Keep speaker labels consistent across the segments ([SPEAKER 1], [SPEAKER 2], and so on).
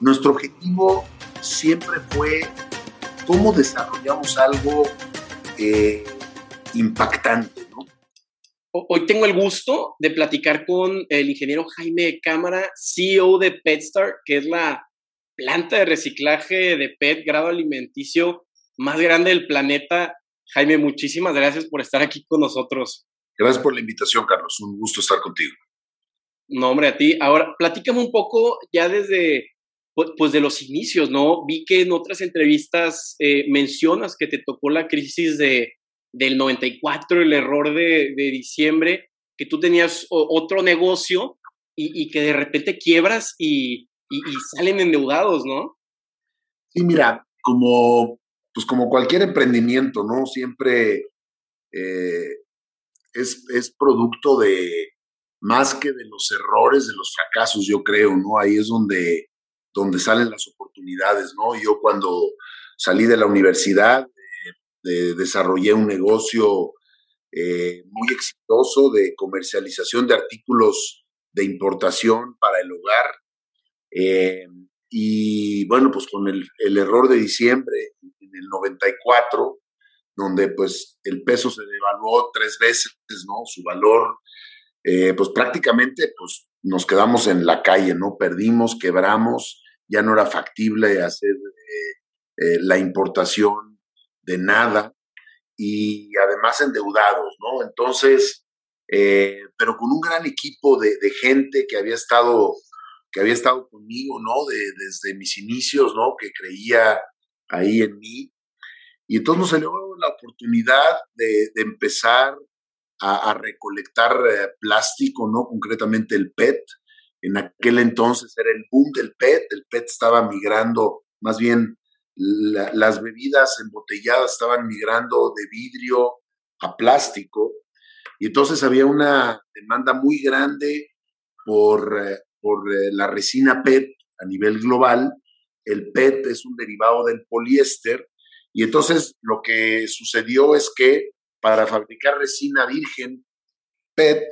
[SPEAKER 1] nuestro objetivo siempre fue cómo desarrollamos algo eh, impactante. ¿no?
[SPEAKER 2] Hoy tengo el gusto de platicar con el ingeniero Jaime Cámara, CEO de PetStar, que es la planta de reciclaje de PET grado alimenticio más grande del planeta. Jaime, muchísimas gracias por estar aquí con nosotros.
[SPEAKER 1] Gracias por la invitación, Carlos. Un gusto estar contigo.
[SPEAKER 2] No, hombre, a ti. Ahora, platícame un poco ya desde pues de los inicios, ¿no? Vi que en otras entrevistas eh, mencionas que te tocó la crisis de, del 94, el error de, diciembre, que tú tenías otro negocio y, que de repente quiebras y, y, salen endeudados, ¿no?
[SPEAKER 1] Sí, mira, como, pues como cualquier emprendimiento, ¿no? Siempre eh, es, es producto de más que de los errores, de los fracasos, yo creo, ¿no? Ahí es donde donde salen las oportunidades, ¿no? Yo cuando salí de la universidad eh, desarrollé un negocio eh, muy exitoso de comercialización de artículos de importación para el hogar. Eh, y bueno, pues con el, el, error de diciembre en el 94, donde pues el peso se devaluó tres veces, ¿no? Su valor, pues prácticamente pues nos quedamos en la calle, ¿no? Perdimos, quebramos, ya no era factible hacer eh, eh, la importación de nada y además endeudados, ¿no? Entonces, eh, pero con un gran equipo de, gente que había estado que había estado conmigo, ¿no? desde mis inicios, ¿no? Que creía ahí en mí. Y entonces nos salió la oportunidad de, empezar a, recolectar plástico, ¿no? Concretamente el PET, en aquel entonces era el boom del PET, el PET estaba migrando, más bien las bebidas embotelladas estaban migrando de vidrio a plástico, y entonces había una demanda muy grande por, eh, por eh, la resina PET a nivel global. El PET es un derivado del poliéster, y entonces lo que sucedió es que para fabricar resina virgen PET,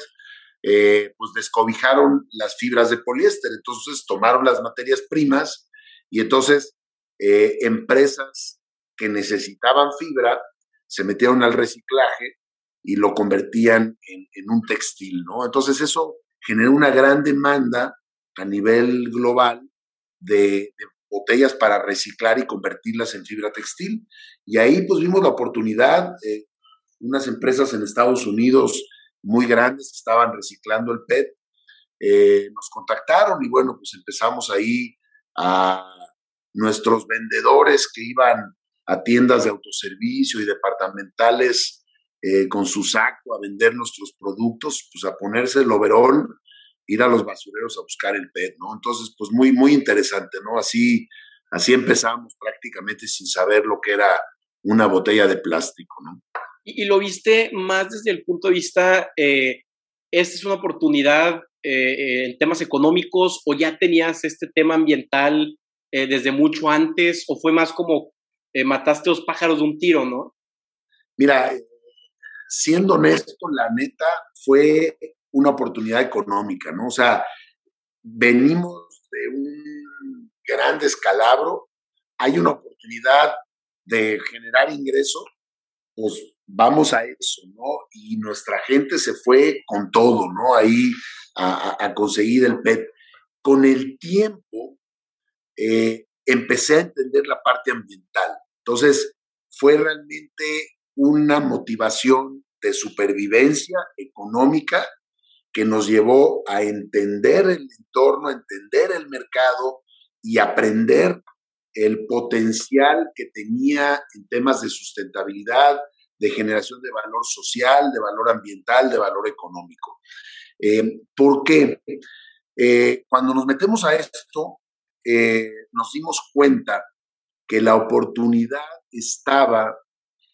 [SPEAKER 1] eh, pues descobijaron las fibras de poliéster. Entonces tomaron las materias primas y entonces eh, empresas que necesitaban fibra se metieron al reciclaje y lo convertían en, un textil, ¿no? Entonces eso generó una gran demanda a nivel global de, botellas para reciclar y convertirlas en fibra textil. Y ahí pues vimos la oportunidad, eh, unas empresas en Estados Unidos muy grandes que estaban reciclando el PET, eh, nos contactaron y bueno, pues empezamos ahí a nuestros vendedores que iban a tiendas de autoservicio y departamentales eh, con su saco a vender nuestros productos, pues a ponerse el overall, ir a los basureros a buscar el PET, ¿no? Entonces, pues muy, muy interesante, ¿no? Así, así empezamos prácticamente sin saber lo que era una botella de plástico, ¿no?
[SPEAKER 2] Y, lo viste más desde el punto de vista, eh, esta es una oportunidad eh, eh, en temas económicos o ya tenías este tema ambiental desde mucho antes o fue más como mataste dos pájaros de un tiro, ¿no?
[SPEAKER 1] Mira, siendo honesto, la neta fue una oportunidad económica, ¿no? O sea, venimos de un gran descalabro, hay una oportunidad de generar ingreso, pues vamos a eso, ¿no? Y nuestra gente se fue con todo, ¿no? Ahí a, conseguir el PET. Con el tiempo eh, empecé a entender la parte ambiental. Entonces, fue realmente una motivación de supervivencia económica que nos llevó a entender el entorno, a entender el mercado y aprender el potencial que tenía en temas de sustentabilidad, de generación de valor social, de valor ambiental, de valor económico. Eh, ¿Por qué? Eh, cuando nos metemos a esto, eh, nos dimos cuenta que la oportunidad estaba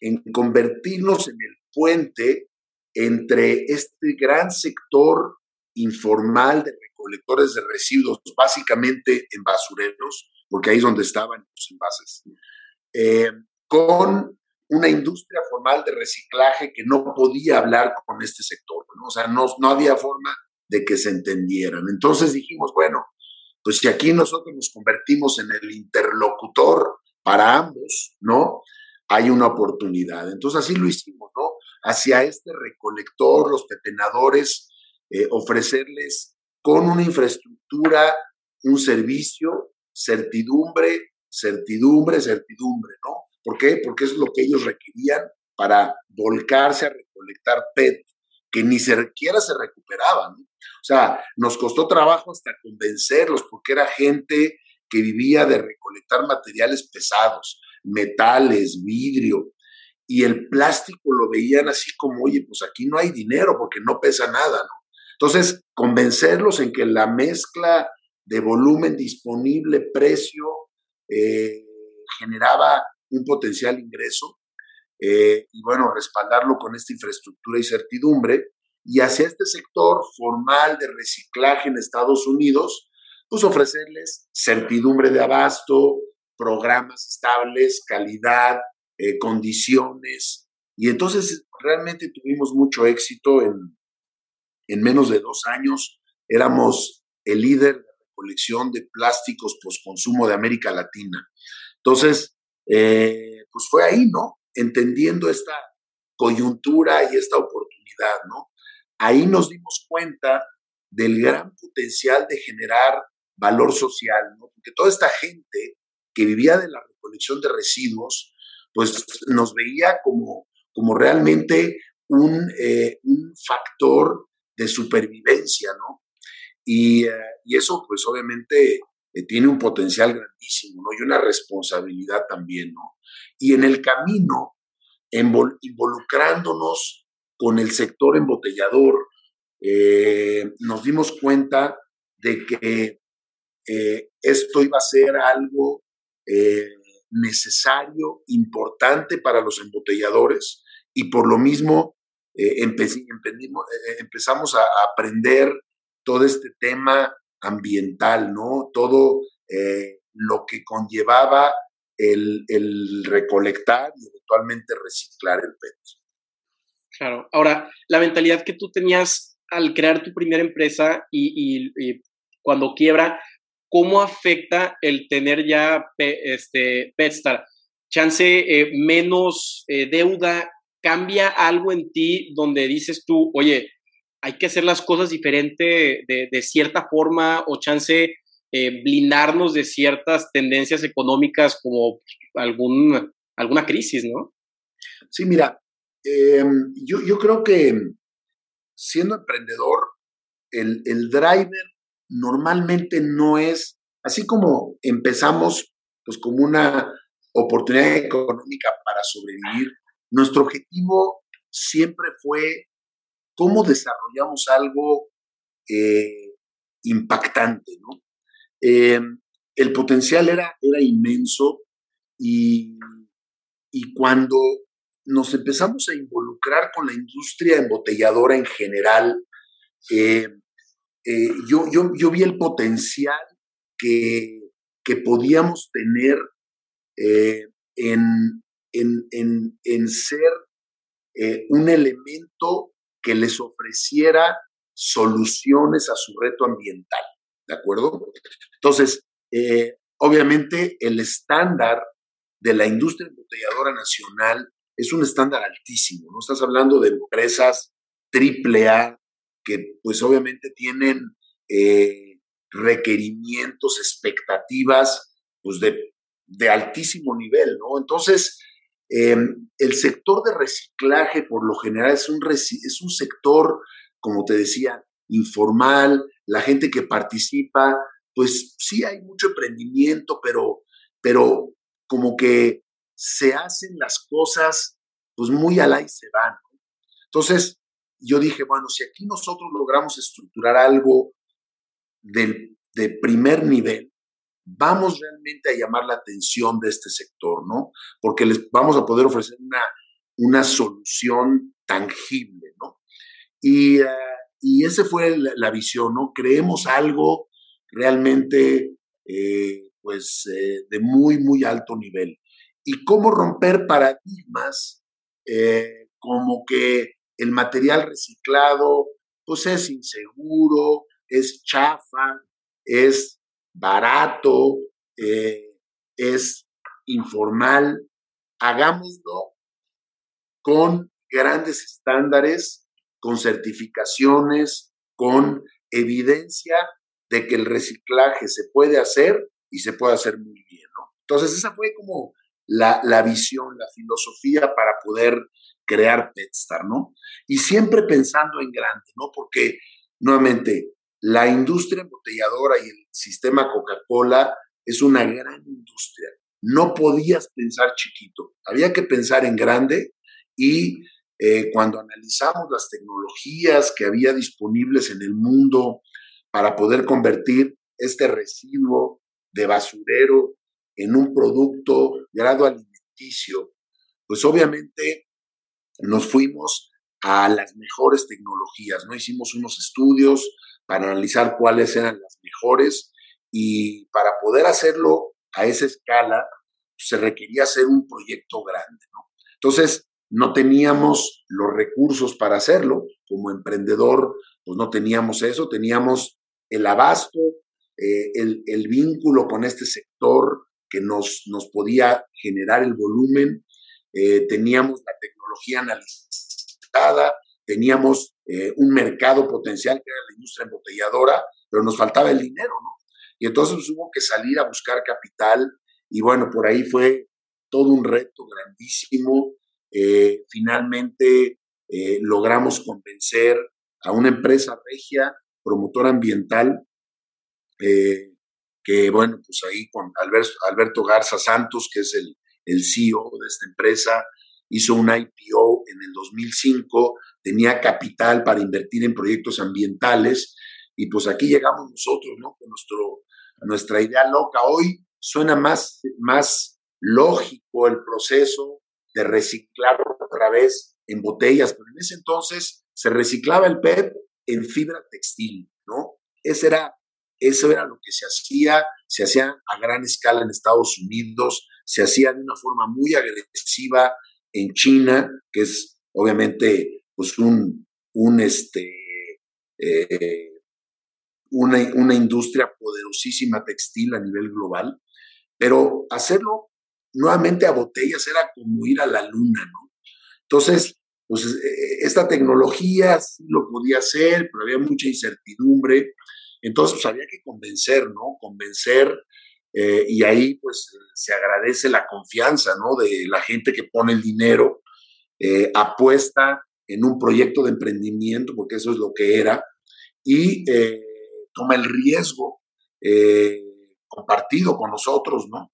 [SPEAKER 1] en convertirnos en el puente entre este gran sector informal de recolectores de residuos, básicamente en basureros, porque ahí es donde estaban los envases, con una industria formal de reciclaje que no podía hablar con este sector, ¿no? o sea, no, no había forma de que se entendieran. Entonces dijimos, bueno, pues si aquí nosotros nos convertimos en el interlocutor para ambos, ¿no? Hay una oportunidad. Entonces así lo hicimos, ¿no? Hacia este recolector, los pepenadores, eh, ofrecerles con una infraestructura, un servicio, certidumbre, certidumbre, certidumbre, ¿no? ¿Por qué? Porque es lo que ellos requerían para volcarse a recolectar PET, que ni siquiera se recuperaban. O sea, nos costó trabajo hasta convencerlos, porque era gente que vivía de recolectar materiales pesados, metales, vidrio, y el plástico lo veían así como, oye, pues aquí no hay dinero porque no pesa nada. Entonces, convencerlos en que la mezcla de volumen disponible, precio, eh, generaba un potencial ingreso eh, y bueno, respaldarlo con esta infraestructura y certidumbre. Y hacia este sector formal de reciclaje en Estados Unidos, pues ofrecerles certidumbre de abasto, programas estables, calidad, eh, condiciones. Y entonces realmente tuvimos mucho éxito en, en menos de dos años. Éramos el líder de recolección de plásticos post-consumo de América Latina. Entonces, eh, pues fue ahí, ¿no? Entendiendo esta coyuntura y esta oportunidad, ¿no? Ahí nos dimos cuenta del gran potencial de generar valor social, ¿no? Porque toda esta gente que vivía de la recolección de residuos, pues nos veía como, como realmente un, eh, un factor de supervivencia, ¿no? Y, eh, y eso, pues obviamente, eh, tiene un potencial grandísimo, ¿no? Y una responsabilidad también, ¿no? Y en el camino, involucrándonos con el sector embotellador, eh, nos dimos cuenta de que esto iba a ser algo necesario, importante para los embotelladores y por lo mismo empezamos a aprender todo este tema ambiental, ¿no? Todo eh, lo que conllevaba el, recolectar y eventualmente reciclar el PET.
[SPEAKER 2] Claro. Ahora, la mentalidad que tú tenías al crear tu primera empresa y, cuando quiebra, ¿cómo afecta el tener ya este, Petstar? Chance eh, menos eh, deuda, ¿cambia algo en ti donde dices tú, oye, hay que hacer las cosas diferente de, cierta forma o chance eh, blindarnos de ciertas tendencias económicas como algún, alguna crisis, ¿no?
[SPEAKER 1] Sí, mira, em, yo, creo que siendo emprendedor, el, el driver normalmente no es, así como empezamos pues como una oportunidad económica para sobrevivir, nuestro objetivo siempre fue cómo desarrollamos algo eh, impactante, ¿no? Eh, el potencial era, era inmenso y, y, cuando nos empezamos a involucrar con la industria embotelladora en general, eh, yo, yo, yo, vi el potencial que, que podíamos tener en, en, en, en, ser un elemento que les ofreciera soluciones a su reto ambiental, ¿de acuerdo? Entonces, eh, obviamente el estándar de la industria embotelladora nacional es un estándar altísimo, ¿no? Estás hablando de empresas triple A que pues obviamente tienen eh, requerimientos, expectativas, pues de, de altísimo nivel, ¿no? Entonces, Em, el sector de reciclaje, por lo general, es un, es un sector, como te decía, informal, la gente que participa, pues sí hay mucho emprendimiento, pero, pero como que se hacen las cosas pues muy al y se van. Entonces, yo dije, bueno, si aquí nosotros logramos estructurar algo del, de primer nivel, vamos realmente a llamar la atención de este sector, ¿no? Porque les vamos a poder ofrecer una, una solución tangible, ¿no? Y, uh, y esa fue la, visión, ¿no? Creemos algo realmente, eh, pues, eh, de muy, muy alto nivel. Y cómo romper paradigmas eh, como que el material reciclado, pues, es inseguro, es chafa, es barato, eh, es informal, hagámoslo con grandes estándares, con certificaciones, con evidencia de que el reciclaje se puede hacer y se puede hacer muy bien, ¿no? Entonces esa fue como la, la visión, la filosofía para poder crear Petstar, ¿no? Y siempre pensando en grande, ¿no? Porque, nuevamente, la industria embotelladora y el sistema Coca-Cola es una gran industria. No podías pensar chiquito, había que pensar en grande y eh, cuando analizamos las tecnologías que había disponibles en el mundo para poder convertir este residuo de basurero en un producto grado alimenticio, pues obviamente nos fuimos a las mejores tecnologías, ¿no? Hicimos unos estudios para analizar cuáles eran las mejores y para poder hacerlo a esa escala se requería hacer un proyecto grande, ¿no? Entonces, no teníamos los recursos para hacerlo, como emprendedor, pues no teníamos eso, teníamos el abasto, eh, el, vínculo con este sector que nos, nos podía generar el volumen, eh, teníamos la tecnología analizada, teníamos eh, un mercado potencial que era la industria embotelladora, pero nos faltaba el dinero, ¿no? Y entonces hubo que salir a buscar capital y bueno, por ahí fue todo un reto grandísimo. Eh, finalmente logramos convencer a una empresa regia, promotora ambiental, que bueno, pues ahí con Alberto, Alberto Garza Santos, que es el, el CEO de esta empresa, hizo un IPO en el 2005, tenía capital para invertir en proyectos ambientales y pues aquí llegamos nosotros, ¿no? Con nuestro, nuestra idea loca. Hoy suena más, más lógico el proceso de reciclar otra vez en botellas, pero en ese entonces se reciclaba el PET en fibra textil, ¿no? Ese era, eso era lo que se hacía, se hacía a gran escala en Estados Unidos, se hacía de una forma muy agresiva en China, que es obviamente pues un, un este, eh, una, una industria poderosísima textil a nivel global, pero hacerlo nuevamente a botellas era como ir a la luna, ¿no? Entonces, pues eh, esta tecnología sí lo podía hacer, pero había mucha incertidumbre. Entonces, pues había que convencer, ¿no? Convencer eh, y ahí pues se agradece la confianza, ¿no? De la gente que pone el dinero, eh, apuesta en un proyecto de emprendimiento, porque eso es lo que era, y eh, toma el riesgo compartido con nosotros, ¿no?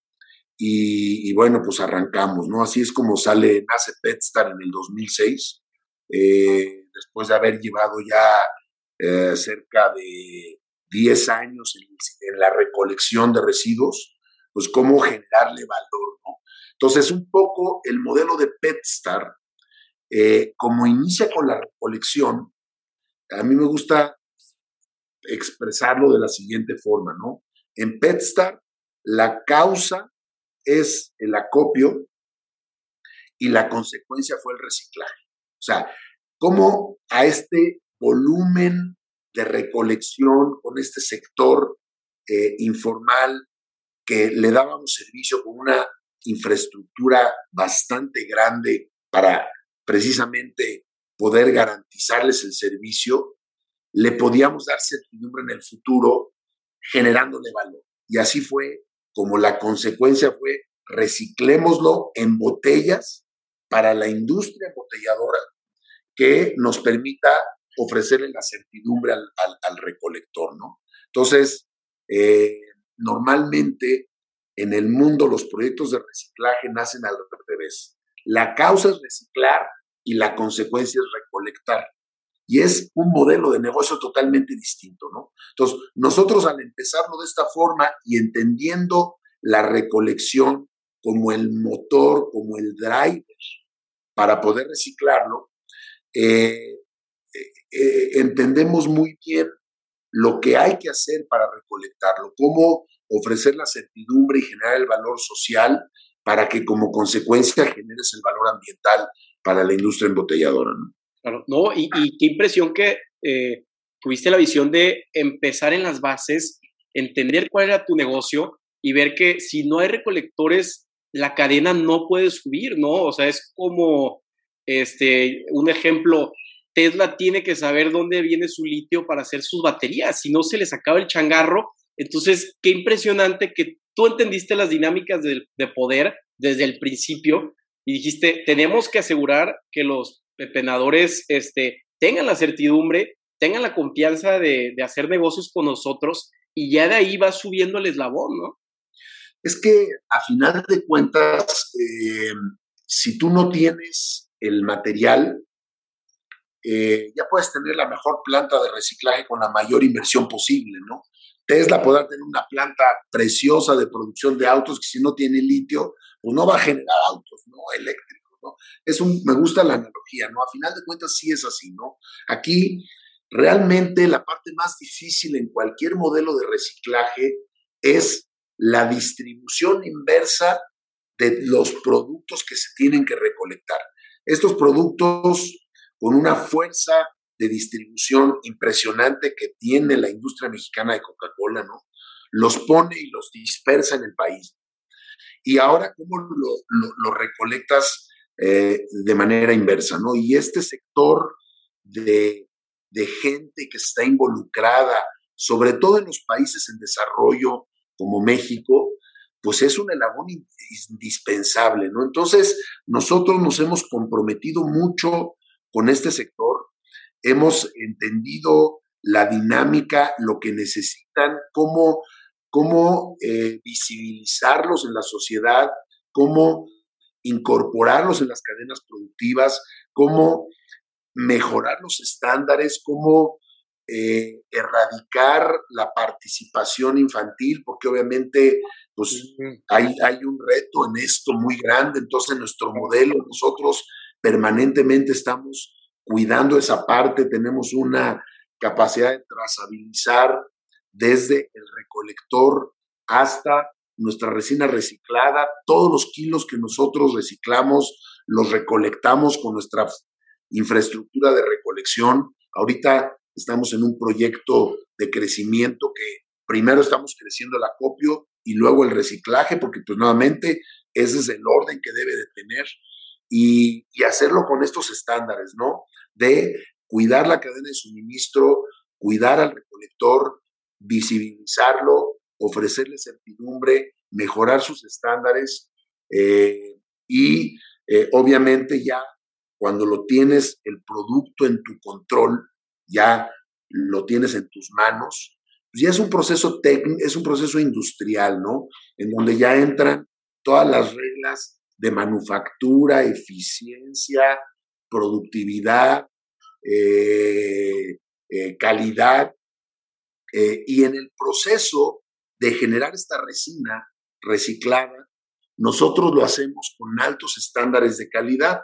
[SPEAKER 1] Y, bueno, pues arrancamos, ¿no? Así es como sale, nace Petstar en el 2006, después de haber llevado ya cerca de 10 años en, la recolección de residuos, pues cómo generarle valor, ¿no? Entonces, un poco el modelo de PetStar, eh, como inicia con la recolección, a mí me gusta expresarlo de la siguiente forma, ¿no? En PetStar, la causa es el acopio y la consecuencia fue el reciclaje. O sea, cómo a este volumen de recolección con este sector eh, informal que le dábamos servicio con una infraestructura bastante grande para precisamente poder garantizarles el servicio, le podíamos dar certidumbre en el futuro generándole valor. Y así fue como la consecuencia fue reciclémoslo en botellas para la industria embotelladora que nos permita ofrecerle la certidumbre al, recolector, ¿no? Entonces, eh, normalmente en el mundo los proyectos de reciclaje nacen al revés. La causa es reciclar y la consecuencia es recolectar. Y es un modelo de negocio totalmente distinto, ¿no? Entonces, nosotros al empezarlo de esta forma y entendiendo la recolección como el motor, como el driver para poder reciclarlo, eh, eh, entendemos muy bien lo que hay que hacer para recolectarlo, cómo ofrecer la certidumbre y generar el valor social para que como consecuencia generes el valor ambiental para la industria embotelladora. ¿no?
[SPEAKER 2] Claro, no, y, qué impresión que eh, tuviste la visión de empezar en las bases entender cuál era tu negocio y ver que si no hay recolectores, la cadena no puede subir, ¿no? O sea, es como, este, un ejemplo, Tesla tiene que saber dónde viene su litio para hacer sus baterías, si no se les acaba el changarro. Entonces, qué impresionante que tú entendiste las dinámicas de, de poder desde el principio y dijiste, tenemos que asegurar que los pepenadores este, tengan la certidumbre, tengan la confianza de, de hacer negocios con nosotros y ya de ahí va subiendo el eslabón, ¿no?
[SPEAKER 1] Es que a final de cuentas, eh, si tú no tienes el material, eh, ya puedes tener la mejor planta de reciclaje con la mayor inversión posible, ¿no? Tesla podrá tener una planta preciosa de producción de autos que si no tiene litio, pues no va a generar autos, ¿no? Eléctricos, ¿no? Es un, me gusta la analogía, ¿no? A final de cuentas sí es así, ¿no? Aquí realmente la parte más difícil en cualquier modelo de reciclaje es la distribución inversa de los productos que se tienen que recolectar. Estos productos con una fuerza de distribución impresionante que tiene la industria mexicana de Coca-Cola, ¿no? Los pone y los dispersa en el país. Y ahora, ¿cómo lo, recolectas eh, de manera inversa, ¿no? Y este sector de, de gente que está involucrada, sobre todo en los países en desarrollo como México, pues es un elabón indispensable, ¿no? Entonces, nosotros nos hemos comprometido mucho con este sector, hemos entendido la dinámica, lo que necesitan, cómo, cómo eh, visibilizarlos en la sociedad, cómo incorporarlos en las cadenas productivas, cómo mejorar los estándares, cómo eh, erradicar la participación infantil, porque obviamente pues, hay, hay un reto en esto muy grande, entonces nuestro modelo, nosotros permanentemente estamos cuidando esa parte, tenemos una capacidad de trazabilizar desde el recolector hasta nuestra resina reciclada, todos los kilos que nosotros reciclamos los recolectamos con nuestra infraestructura de recolección. Ahorita estamos en un proyecto de crecimiento que primero estamos creciendo el acopio y luego el reciclaje, porque pues nuevamente ese es el orden que debe de tener y, hacerlo con estos estándares, ¿no? De cuidar la cadena de suministro, cuidar al recolector, visibilizarlo, ofrecerle certidumbre, mejorar sus estándares eh, y eh, obviamente ya cuando lo tienes el producto en tu control, ya lo tienes en tus manos, pues ya es un proceso técnico, es un proceso industrial, ¿no? En donde ya entran todas las reglas de manufactura, eficiencia, productividad, eh, eh, calidad. Eh, y en el proceso de generar esta resina reciclada, nosotros lo hacemos con altos estándares de calidad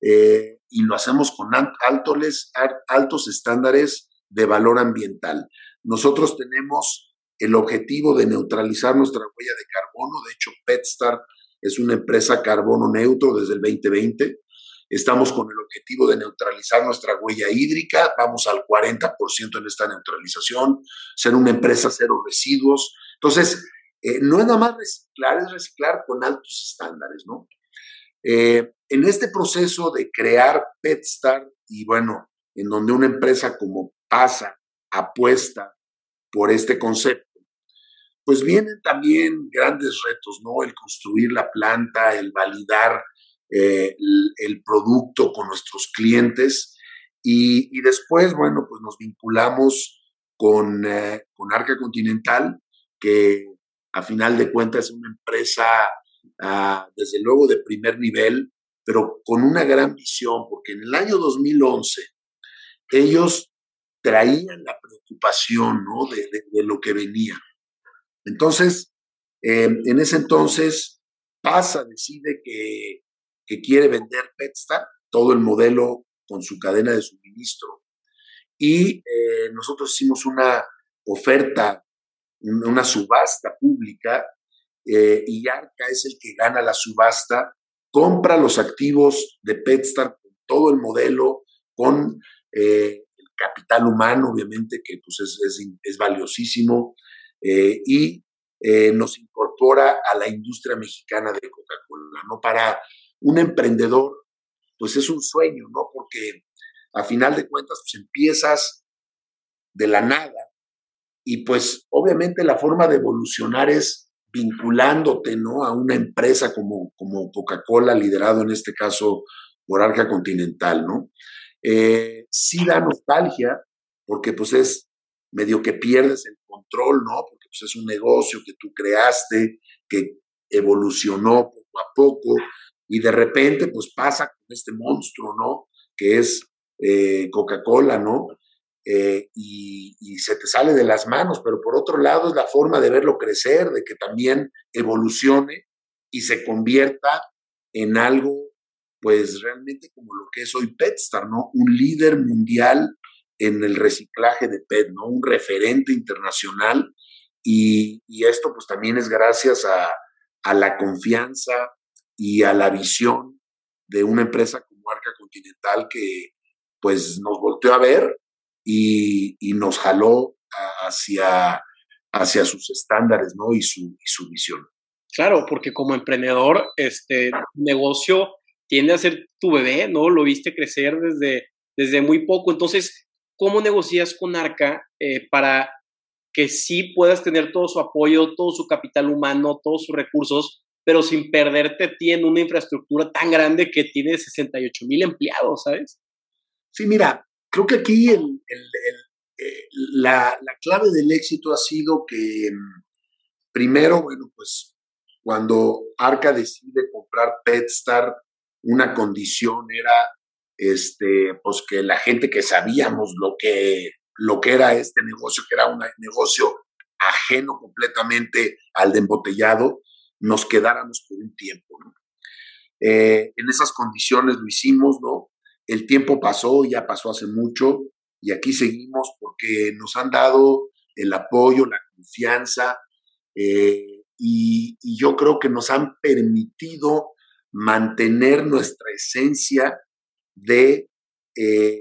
[SPEAKER 1] y lo hacemos con altos, altos estándares de valor ambiental. Nosotros tenemos el objetivo de neutralizar nuestra huella de carbono. De hecho, PetStar es una empresa carbono neutro desde el 2020. Estamos con el objetivo de neutralizar nuestra huella hídrica, vamos al 40% en esta neutralización, ser una empresa cero residuos. Entonces, eh, no es nada más reciclar, es reciclar con altos estándares, ¿no? Eh, en este proceso de crear PetStar y bueno, en donde una empresa como pasa, apuesta por este concepto, pues vienen también grandes retos, ¿no? El construir la planta, el validar eh, el, producto con nuestros clientes y, después, bueno, pues nos vinculamos con, eh, con, Arca Continental, que a final de cuentas es una empresa, ah, desde luego, de primer nivel, pero con una gran visión, porque en el año 2011 ellos traían la preocupación ¿no? de, de lo que venía. Entonces, em, en ese entonces, pasa, decide que, quiere vender Petstar, todo el modelo con su cadena de suministro. Y eh, nosotros hicimos una oferta, una subasta pública, eh, y Arca es el que gana la subasta, compra los activos de Petstar todo el modelo, con eh, el capital humano, obviamente, que pues, es, es, es valiosísimo, eh, y eh, nos incorpora a la industria mexicana de Coca-Cola, ¿no? Para un emprendedor, pues es un sueño, ¿no? Porque a final de cuentas, pues empiezas de la nada y pues obviamente la forma de evolucionar es vinculándote, ¿no? A una empresa como, como Coca-Cola, liderado en este caso por Arca Continental, ¿no? Eh, sí da nostalgia, porque pues es medio que pierdes el control, ¿no? Porque pues es un negocio que tú creaste, que evolucionó poco a poco, y de repente pues pasa con este monstruo, ¿no? Que es eh, Coca-Cola, ¿no? Eh, y, y, se te sale de las manos, pero por otro lado es la forma de verlo crecer, de que también evolucione y se convierta en algo pues realmente como lo que es hoy PetStar, ¿no? Un líder mundial en el reciclaje de PET, ¿no? Un referente internacional y, esto pues también es gracias a, la confianza y a la visión de una empresa como Arca Continental que pues nos volteó a ver y, nos jaló hacia, hacia sus estándares, ¿no? Y su, y su visión.
[SPEAKER 2] Claro, porque como emprendedor, este negocio tiende a ser tu bebé, ¿no? Lo viste crecer desde, desde muy poco. Entonces, ¿cómo negocias con Arca eh, para que sí puedas tener todo su apoyo, todo su capital humano, todos sus recursos, pero sin perderte a ti en una infraestructura tan grande que tiene 68 mil empleados, ¿sabes?
[SPEAKER 1] Sí, mira, creo que aquí eh, la, la, clave del éxito ha sido que, mm, primero, bueno, pues cuando Arca decide comprar Petstar, una condición era este, pues que la gente que sabíamos lo que, lo que era este negocio, que era un negocio ajeno completamente al de embotellado, nos quedáramos por un tiempo. Eh, en esas condiciones lo hicimos, ¿no? El tiempo pasó, ya pasó hace mucho, y aquí seguimos porque nos han dado el apoyo, la confianza, eh, y, y, yo creo que nos han permitido mantener nuestra esencia de eh,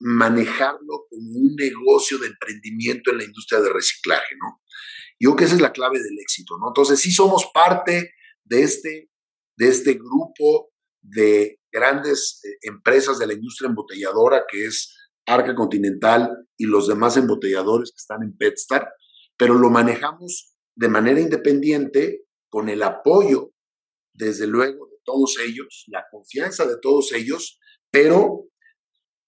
[SPEAKER 1] manejarlo como un negocio de emprendimiento en la industria de reciclaje, ¿no? Yo creo que esa es la clave del éxito, ¿no? Entonces sí somos parte de este, de este grupo de grandes eh, empresas de la industria embotelladora que es Arca Continental y los demás embotelladores que están en Petstar, pero lo manejamos de manera independiente con el apoyo desde luego, de todos ellos, la confianza de todos ellos, pero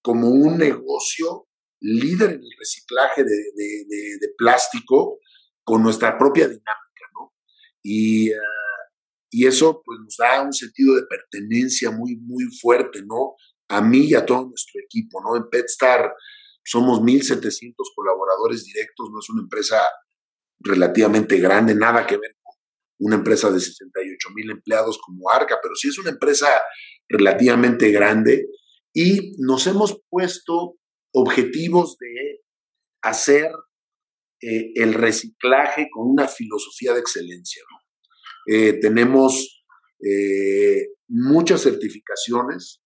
[SPEAKER 1] como un negocio líder en el reciclaje de, plástico con nuestra propia dinámica, ¿no? Y, ah, y, eso pues nos da un sentido de pertenencia muy, muy fuerte, ¿no? A mí y a todo nuestro equipo, ¿no? En PetStar somos 1.700 colaboradores directos, no es una empresa relativamente grande, nada que ver una empresa de 68 mil empleados como Arca, pero sí es una empresa relativamente grande y nos hemos puesto objetivos de hacer eh, el reciclaje con una filosofía de excelencia. Eh, tenemos eh, muchas certificaciones,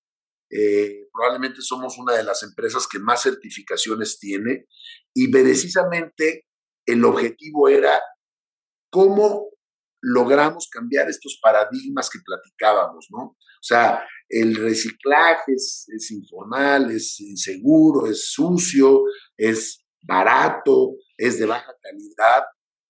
[SPEAKER 1] probablemente somos una de las empresas que más certificaciones tiene y precisamente el objetivo era cómo logramos cambiar estos paradigmas que platicábamos, ¿no? O sea, el reciclaje es, informal, es inseguro, es sucio, es barato, es de baja calidad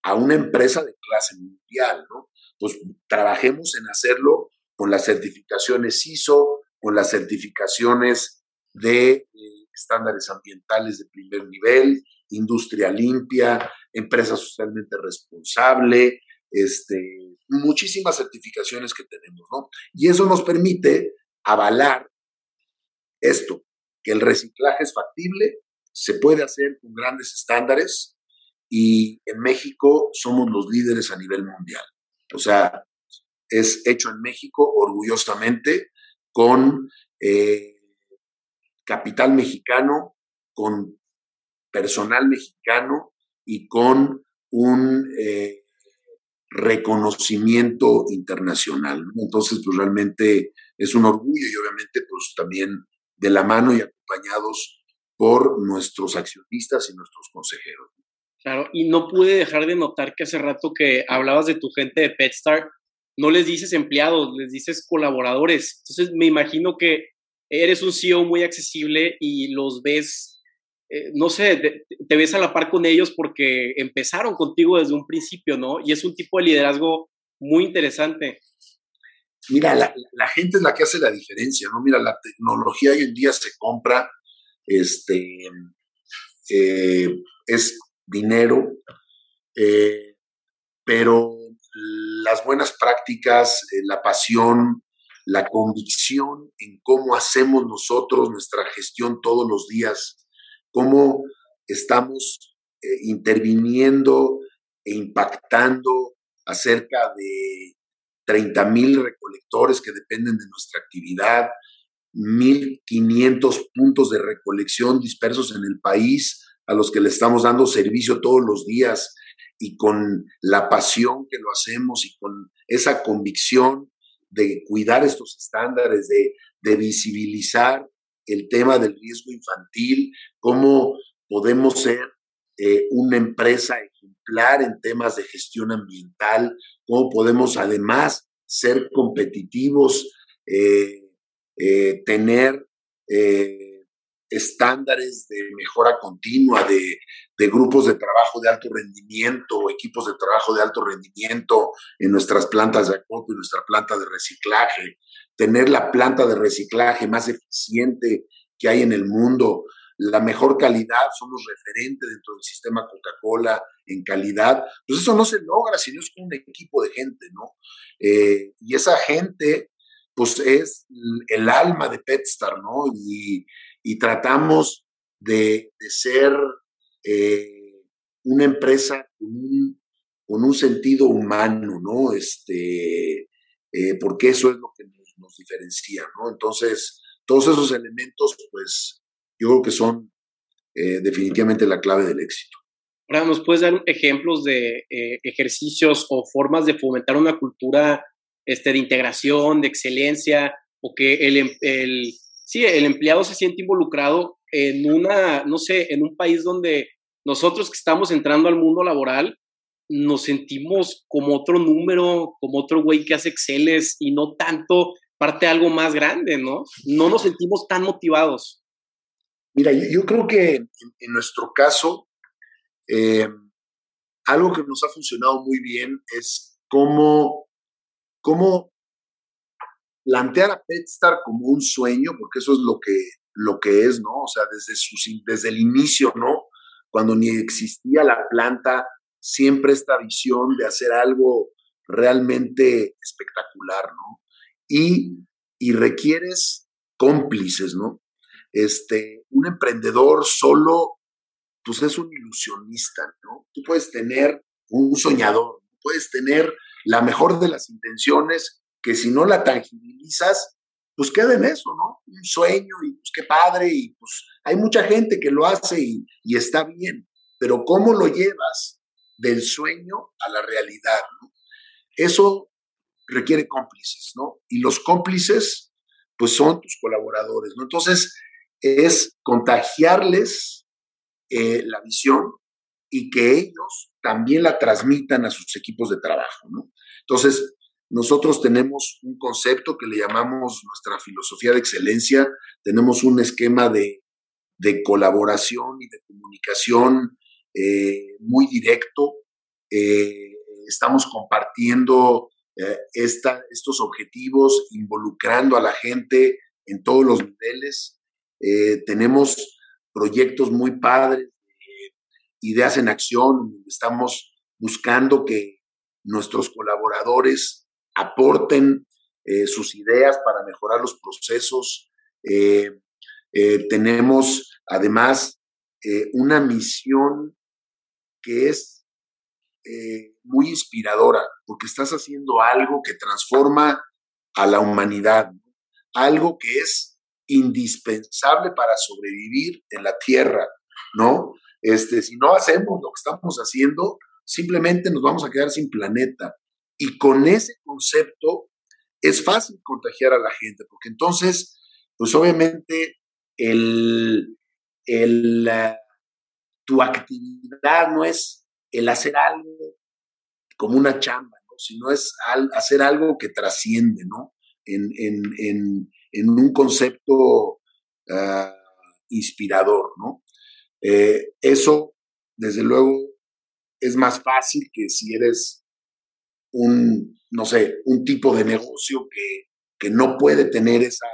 [SPEAKER 1] a una empresa de clase mundial, ¿no? Pues trabajemos en hacerlo con las certificaciones ISO, con las certificaciones de eh, estándares ambientales de primer nivel, industria limpia, empresa socialmente responsable, este, muchísimas certificaciones que tenemos, ¿no? Y eso nos permite avalar esto, que el reciclaje es factible, se puede hacer con grandes estándares y en México somos los líderes a nivel mundial. O sea, es hecho en México orgullosamente con eh, capital mexicano, con personal mexicano y con un eh, reconocimiento internacional. Entonces, pues realmente es un orgullo y obviamente pues también de la mano y acompañados por nuestros accionistas y nuestros consejeros.
[SPEAKER 2] Claro, y no pude dejar de notar que hace rato que hablabas de tu gente de PetStar, no les dices empleados, les dices colaboradores. Entonces me imagino que eres un CEO muy accesible y los ves, eh, no sé, te, ves a la par con ellos porque empezaron contigo desde un principio, ¿no? Y es un tipo de liderazgo muy interesante.
[SPEAKER 1] Mira, la, gente es la que hace la diferencia, ¿no? Mira, la tecnología hoy en día se compra, este, eh, es dinero, eh, pero las buenas prácticas, eh, la pasión, la convicción en cómo hacemos nosotros nuestra gestión todos los días, cómo estamos interviniendo e impactando acerca de 30 mil recolectores que dependen de nuestra actividad, 1.500 puntos de recolección dispersos en el país a los que le estamos dando servicio todos los días y con la pasión que lo hacemos y con esa convicción de cuidar estos estándares, de, de visibilizar el tema del riesgo infantil, cómo podemos ser eh, una empresa ejemplar en temas de gestión ambiental, cómo podemos además ser competitivos, eh, eh, tener estándares de mejora continua, de, grupos de trabajo de alto rendimiento, equipos de trabajo de alto rendimiento en nuestras plantas de acopio, en nuestra planta de reciclaje, tener la planta de reciclaje más eficiente que hay en el mundo, la mejor calidad, somos referentes dentro del sistema Coca-Cola en calidad, pues eso no se logra si no es un equipo de gente, ¿no? Eh, y esa gente, pues es el alma de Petstar, ¿no? Y, tratamos de, ser eh, una empresa con un, sentido humano, ¿no? Este, eh, porque eso es lo que nos, diferencia, ¿no? Entonces, todos esos elementos, pues, yo creo que son eh, definitivamente la clave del éxito.
[SPEAKER 2] Ahora, ¿nos puedes dar ejemplos de ejercicios o formas de fomentar una cultura este, de integración, de excelencia, o que el, em, el, sí, el empleado se siente involucrado en una, no sé, en un país donde nosotros que estamos entrando al mundo laboral, nos sentimos como otro número, como otro güey que hace Exceles y no tanto parte de algo más grande, ¿no? No nos sentimos tan motivados.
[SPEAKER 1] Mira, yo, creo que en, nuestro caso, eh, algo que nos ha funcionado muy bien es cómo, cómo plantear a Petstar como un sueño, porque eso es lo que, lo que es, ¿no? O sea, desde, desde el inicio, ¿no? Cuando ni existía la planta, siempre esta visión de hacer algo realmente espectacular, ¿no? Y, y requieres cómplices, ¿no? Este, un emprendedor solo, pues es un ilusionista, ¿no? Tú puedes tener un soñador, puedes tener la mejor de las intenciones, que si no la tangibilizas, pues queda en eso, ¿no? Un sueño y pues qué padre y pues hay mucha gente que lo hace y, está bien, pero ¿cómo lo llevas del sueño a la realidad, ¿no? Eso requiere cómplices, ¿no? Y los cómplices, pues son tus colaboradores, ¿no? Entonces, es contagiarles eh, la visión y que ellos también la transmitan a sus equipos de trabajo. Entonces, nosotros tenemos un concepto que le llamamos nuestra filosofía de excelencia, tenemos un esquema de, colaboración y de comunicación eh, muy directo. Eh, estamos compartiendo estos objetivos, involucrando a la gente en todos los niveles. Eh, tenemos proyectos muy padres, ideas en acción, estamos buscando que nuestros colaboradores aporten eh, sus ideas para mejorar los procesos. Eh, tenemos además una misión que es muy inspiradora, porque estás haciendo algo que transforma a la humanidad, algo que es indispensable para sobrevivir en la Tierra, ¿no? Este, si no hacemos lo que estamos haciendo, simplemente nos vamos a quedar sin planeta. Y con ese concepto es fácil contagiar a la gente, porque entonces, pues obviamente el, el, tu actividad no es el hacer algo como una chamba, ¿no? sino es hacer algo que trasciende, ¿no? En, un concepto ah, inspirador, ¿no? Eh, eso, desde luego, es más fácil que si eres un, no sé, un tipo de negocio que, que no puede tener esa,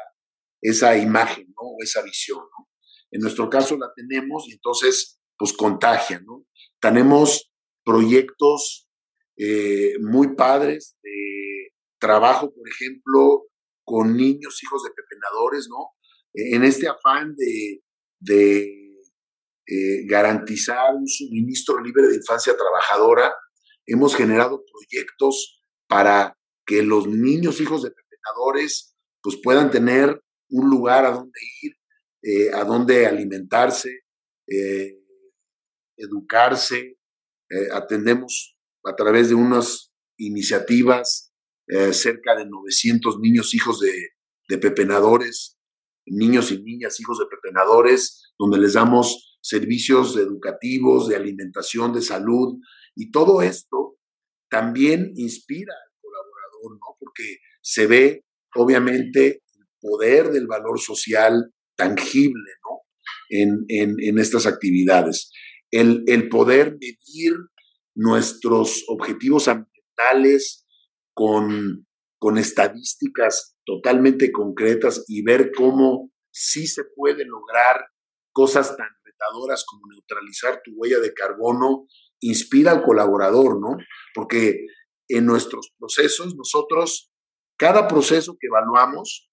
[SPEAKER 1] esa imagen, ¿no? Esa visión. En nuestro caso la tenemos y entonces, pues contagia, ¿no? Tenemos proyectos eh, muy padres de trabajo, por ejemplo, con niños, hijos de pepenadores, ¿no? En este afán de, de eh, garantizar un suministro libre de infancia trabajadora, hemos generado proyectos para que los niños, hijos de pepenadores, pues puedan tener un lugar a donde ir, eh, a donde alimentarse, eh, educarse. Eh, atendemos a través de unas iniciativas cerca de 900 niños hijos de, de pepenadores, niños y niñas hijos de pepenadores, donde les damos servicios educativos, de alimentación, de salud, y todo esto también inspira al colaborador, ¿no? Porque se ve, obviamente, poder del valor social tangible ¿no? en, en, estas actividades. El, el, poder medir nuestros objetivos ambientales con, con estadísticas totalmente concretas y ver cómo sí se puede lograr cosas tan retadoras como neutralizar tu huella de carbono, inspira al colaborador, ¿no? Porque en nuestros procesos, nosotros, cada proceso que evaluamos,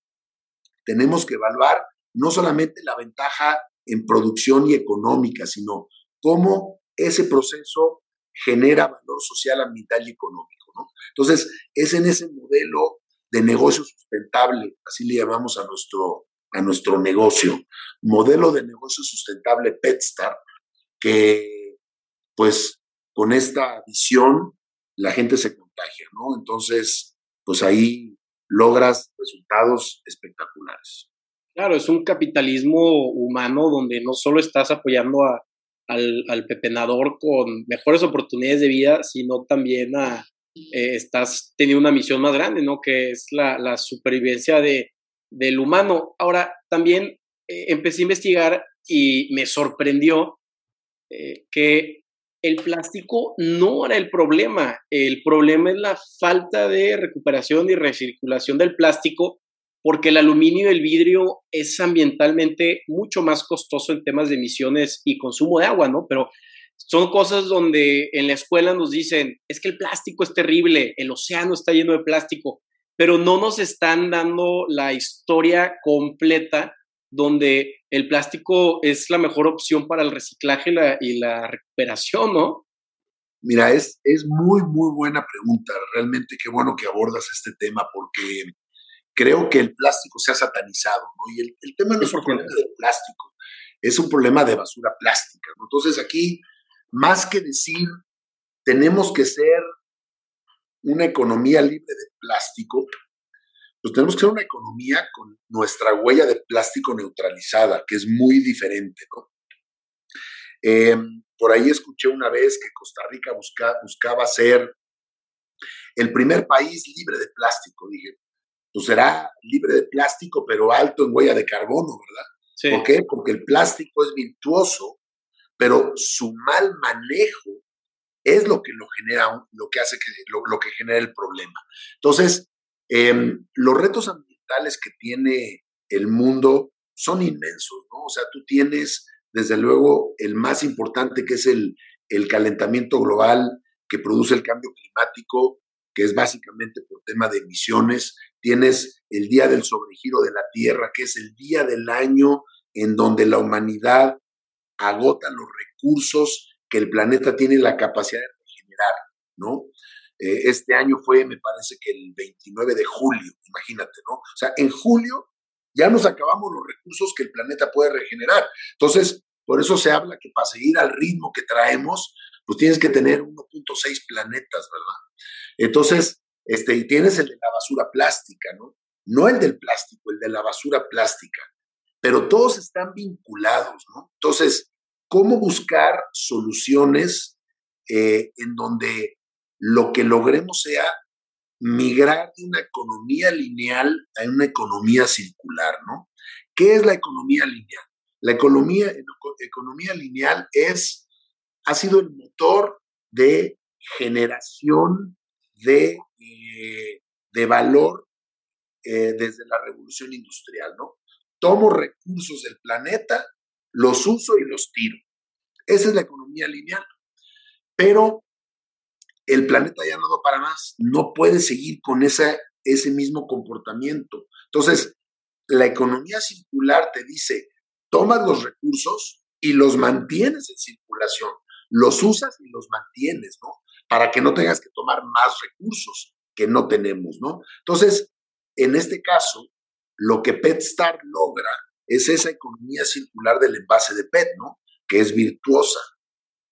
[SPEAKER 1] tenemos que evaluar no solamente la ventaja en producción y económica, sino cómo ese proceso genera valor social, ambiental y económico. ¿no? Entonces, es en ese modelo de negocio sustentable, así le llamamos a nuestro, a nuestro negocio, modelo de negocio sustentable PetStar, que pues con esta visión la gente se contagia, ¿no? Entonces, pues ahí logras resultados espectaculares.
[SPEAKER 2] Claro, es un capitalismo humano donde no solo estás apoyando a, al, pepenador con mejores oportunidades de vida, sino también a, eh, estás teniendo una misión más grande, ¿no? Que es la, la supervivencia de, del humano. Ahora, también eh, empecé a investigar y me sorprendió eh, que el plástico no era el problema. El problema es la falta de recuperación y recirculación del plástico, porque el aluminio y el vidrio es ambientalmente mucho más costoso en temas de emisiones y consumo de agua, ¿no? Pero son cosas donde en la escuela nos dicen, es que el plástico es terrible, el océano está lleno de plástico, pero no nos están dando la historia completa donde el plástico es la mejor opción para el reciclaje y la, recuperación, ¿no?
[SPEAKER 1] Mira, es, es muy, muy buena pregunta. Realmente qué bueno que abordas este tema porque creo que el plástico se ha satanizado, ¿no? Y el, tema no es un problema de plástico, es un problema de basura plástica, ¿no? Entonces aquí, más que decir, tenemos que ser una economía libre de plástico, pues tenemos que ser una economía con nuestra huella de plástico neutralizada, que es muy diferente, ¿no? Em, por ahí escuché una vez que Costa Rica buscaba ser el primer país libre de plástico. Dije, pues será libre de plástico, pero alto en huella de carbono, ¿verdad? ¿Por qué? Porque el plástico es virtuoso, pero su mal manejo es lo que lo genera, lo que hace que, lo que genera el problema. Entonces, Em, los retos ambientales que tiene el mundo son inmensos, ¿no? O sea, tú tienes, desde luego, el más importante que es el, el calentamiento global que produce el cambio climático, que es básicamente por tema de emisiones. Tienes el día del sobregiro de la Tierra, que es el día del año en donde la humanidad agota los recursos que el planeta tiene la capacidad de regenerar, ¿no? Eh, este año fue, me parece que el 29 de julio, imagínate, ¿no? O sea, en julio ya nos acabamos los recursos que el planeta puede regenerar. Entonces, por eso se habla que para seguir al ritmo que traemos, pues tienes que tener 1.6 planetas, ¿verdad? Entonces, este, y tienes el de la basura plástica, ¿no? No el del plástico, el de la basura plástica. Pero todos están vinculados, ¿no? Entonces, cómo buscar soluciones eh, en donde lo que logremos sea migrar de una economía lineal a una economía circular, ¿no? ¿Qué es la economía lineal? La economía, economía lineal es, ha sido el motor de generación de, eh, de valor eh, desde la revolución industrial, ¿no? Tomo recursos del planeta, los uso y los tiro. Esa es la economía lineal. Pero el planeta ya no da para más, no puede seguir con ese mismo comportamiento. Entonces, la economía circular te dice, tomas los recursos y los mantienes en circulación, los usas y los mantienes, ¿no? Para que no tengas que tomar más recursos que no tenemos, ¿no? Entonces, en este caso, lo que PetStar logra es esa economía circular del envase de PET, ¿no? Que es virtuosa.